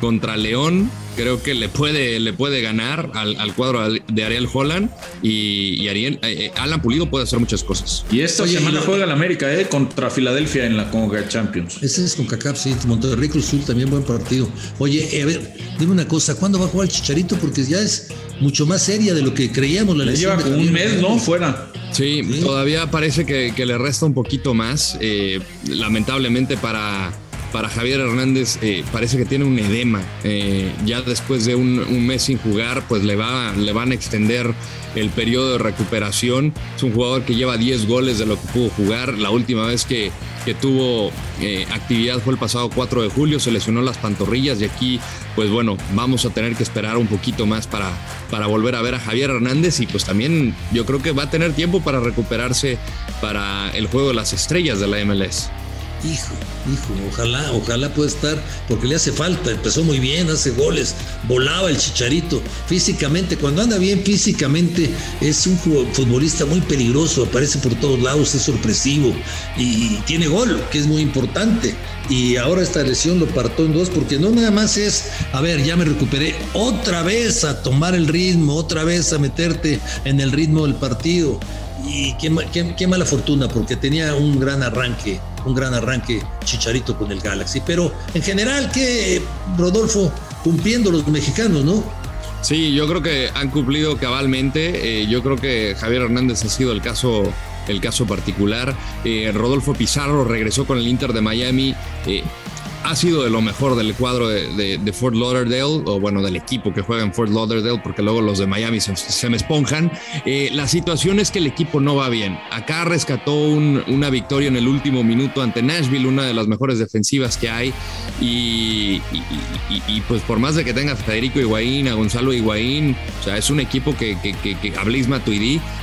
contra León. Creo que le puede, le puede ganar al, al cuadro de Ariel Holland y, y Ariel, eh, Alan Pulido puede hacer muchas cosas. Y esta Oye, semana y juega el América eh, contra Filadelfia en la Conca Champions. Ese es con CACAP, sí, Monterrey Cruz Azul también buen partido. Oye, a ver, dime una cosa, ¿cuándo va a jugar el Chicharito? Porque ya es mucho más seria de lo que creíamos. La lleva como un mes, ¿no? Fuera. Sí, sí, todavía parece que, que, le resta un poquito más. Eh, lamentablemente para, para Javier Hernández eh, parece que tiene un edema. Eh, ya después de un, mes sin jugar, pues le, va, le van a extender el periodo de recuperación. Es un jugador que lleva 10 goles de lo que pudo jugar. La última vez que, que tuvo eh, actividad fue el pasado 4 de julio, se lesionó las pantorrillas y aquí, pues bueno, vamos a tener que esperar un poquito más para, para volver a ver a Javier Hernández y pues también yo creo que va a tener tiempo para recuperarse para el juego de las estrellas de la MLS. Hijo, hijo, ojalá, ojalá pueda estar, porque le hace falta, empezó muy bien, hace goles, volaba el chicharito, físicamente, cuando anda bien físicamente, es un futbolista muy peligroso, aparece por todos lados, es sorpresivo y tiene gol, que es muy importante. Y ahora esta lesión lo partó en dos, porque no nada más es, a ver, ya me recuperé, otra vez a tomar el ritmo, otra vez a meterte en el ritmo del partido. Y qué, qué, qué mala fortuna, porque tenía un gran arranque un gran arranque Chicharito con el Galaxy. Pero en general, que Rodolfo, cumpliendo los mexicanos, ¿no? Sí, yo creo que han cumplido cabalmente. Eh, yo creo que Javier Hernández ha sido el caso, el caso particular. Eh, Rodolfo Pizarro regresó con el Inter de Miami. Eh, ha sido de lo mejor del cuadro de, Fort Lauderdale, o bueno, del equipo que juega en Fort Lauderdale, porque luego los de Miami se, se me esponjan. Eh, la situación es que el equipo no va bien. Acá rescató un, una victoria en el último minuto ante Nashville, una de las mejores defensivas que hay. Y, y, pues por más de que tenga a Federico Higuaín, a Gonzalo Higuaín, o sea, es un equipo que, que, que, que a Blaise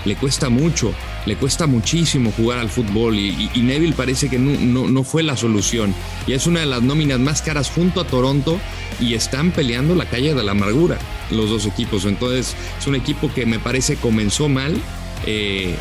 le cuesta mucho le cuesta muchísimo jugar al fútbol y, y, y Neville parece que no, no, no, fue la solución. Y es una de las nóminas más caras junto a Toronto y están peleando la calle de la amargura los dos equipos. Entonces es un equipo que me parece comenzó mal. Eh,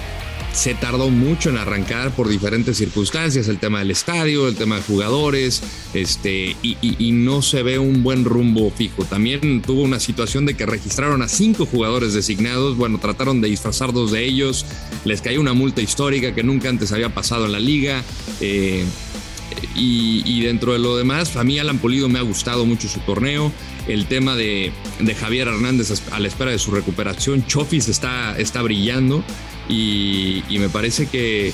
se tardó mucho en arrancar por diferentes circunstancias, el tema del estadio, el tema de jugadores, este, y, no se ve un buen rumbo fijo. También tuvo una situación de que registraron a cinco jugadores designados, bueno, trataron de disfrazar dos de ellos, les cayó una multa histórica que nunca antes había pasado en la liga. Eh, y, y, dentro de lo demás, a mí Alan Polido me ha gustado mucho su torneo. el tema de, de Javier Hernández a la espera de su recuperación. Chofis está, está brillando. Y, me parece que eh,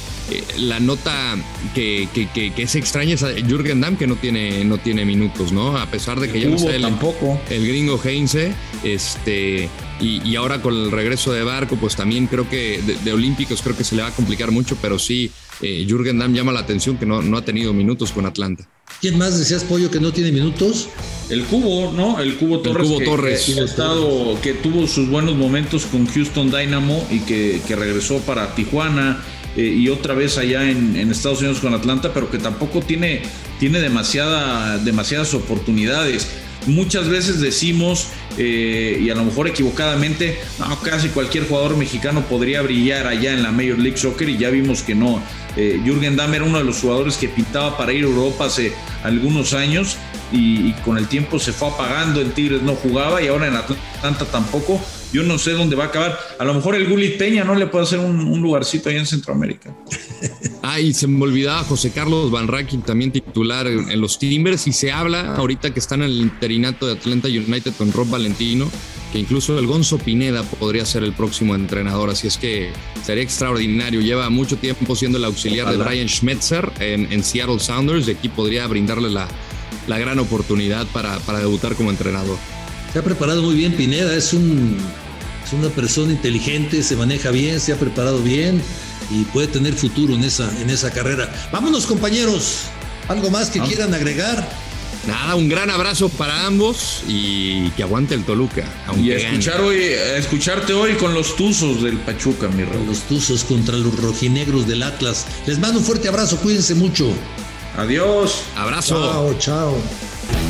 la nota que, que, es extraña es a Jürgen Damm que no tiene, no tiene minutos, ¿no? A pesar de que ya no está el, tampoco. el gringo Heinze, este, y, ahora con el regreso de Barco, pues también creo que de, Olímpicos creo que se le va a complicar mucho, pero sí, eh, Jürgen Damm llama la atención que no, no ha tenido minutos con Atlanta. ¿Quién más decías, Pollo, que no tiene minutos? El Cubo, ¿no? El Cubo Torres. Cubo Torres. Que, estado, que tuvo sus buenos momentos con Houston Dynamo y que, regresó para Tijuana eh, y otra vez allá en, Estados Unidos con Atlanta, pero que tampoco tiene, tiene demasiada, demasiadas oportunidades. Muchas veces decimos, eh, y a lo mejor equivocadamente, no, casi cualquier jugador mexicano podría brillar allá en la Major League Soccer y ya vimos que no. Eh, Jürgen Damm era uno de los jugadores que pintaba para ir a Europa hace algunos años y, con el tiempo se fue apagando. En Tigres no jugaba y ahora en Atlanta tampoco. Yo no sé dónde va a acabar. A lo mejor el Gulit Peña no le puede hacer un, lugarcito ahí en Centroamérica. ah, y se me olvidaba José Carlos Van Racking, también titular en, los Timbers. Y se habla ahorita que está en el interinato de Atlanta United con Rob Valentino, que incluso el Gonzo Pineda podría ser el próximo entrenador. Así es que sería extraordinario. Lleva mucho tiempo siendo el auxiliar de Brian Schmetzer en, Seattle Sounders. Y aquí podría brindarle la, la gran oportunidad para, para debutar como entrenador. Se ha preparado muy bien Pineda, es un es una persona inteligente, se maneja bien, se ha preparado bien y puede tener futuro en esa, en esa carrera. Vámonos compañeros, ¿algo más que quieran agregar? Nada, un gran abrazo para ambos y que aguante el Toluca. Y escuchar hoy, escucharte hoy con los Tuzos del Pachuca, mi rey. Los Tuzos contra los rojinegros del Atlas. Les mando un fuerte abrazo, cuídense mucho. Adiós. Abrazo. Chao, chao.